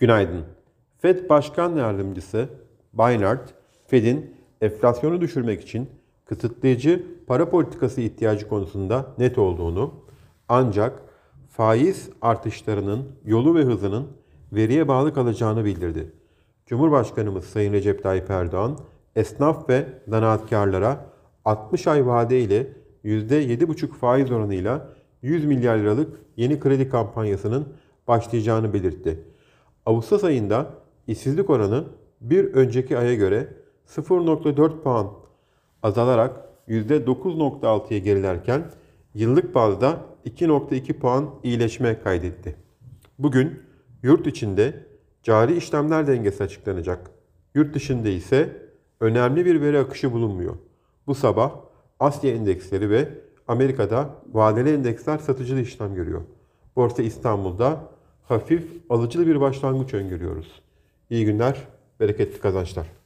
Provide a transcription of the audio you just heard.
Günaydın. Fed Başkan Yardımcısı Baynard, Fed'in enflasyonu düşürmek için kısıtlayıcı para politikası ihtiyacı konusunda net olduğunu, ancak faiz artışlarının yolu ve hızının veriye bağlı kalacağını bildirdi. Cumhurbaşkanımız Sayın Recep Tayyip Erdoğan, esnaf ve zanaatkarlara 60 ay vade ile %7,5 faiz oranıyla 100 milyar liralık yeni kredi kampanyasının başlayacağını belirtti. Ağustos ayında işsizlik oranı bir önceki aya göre 0.4 puan azalarak %9.6'ya gerilerken yıllık bazda 2.2 puan iyileşme kaydetti. Bugün yurt içinde cari işlemler dengesi açıklanacak. Yurt dışında ise önemli bir veri akışı bulunmuyor. Bu sabah Asya endeksleri ve Amerika'da vadeli endeksler satıcılı işlem görüyor. Borsa İstanbul'da hafif alıcılı bir başlangıç öngörüyoruz. İyi günler, bereketli kazançlar.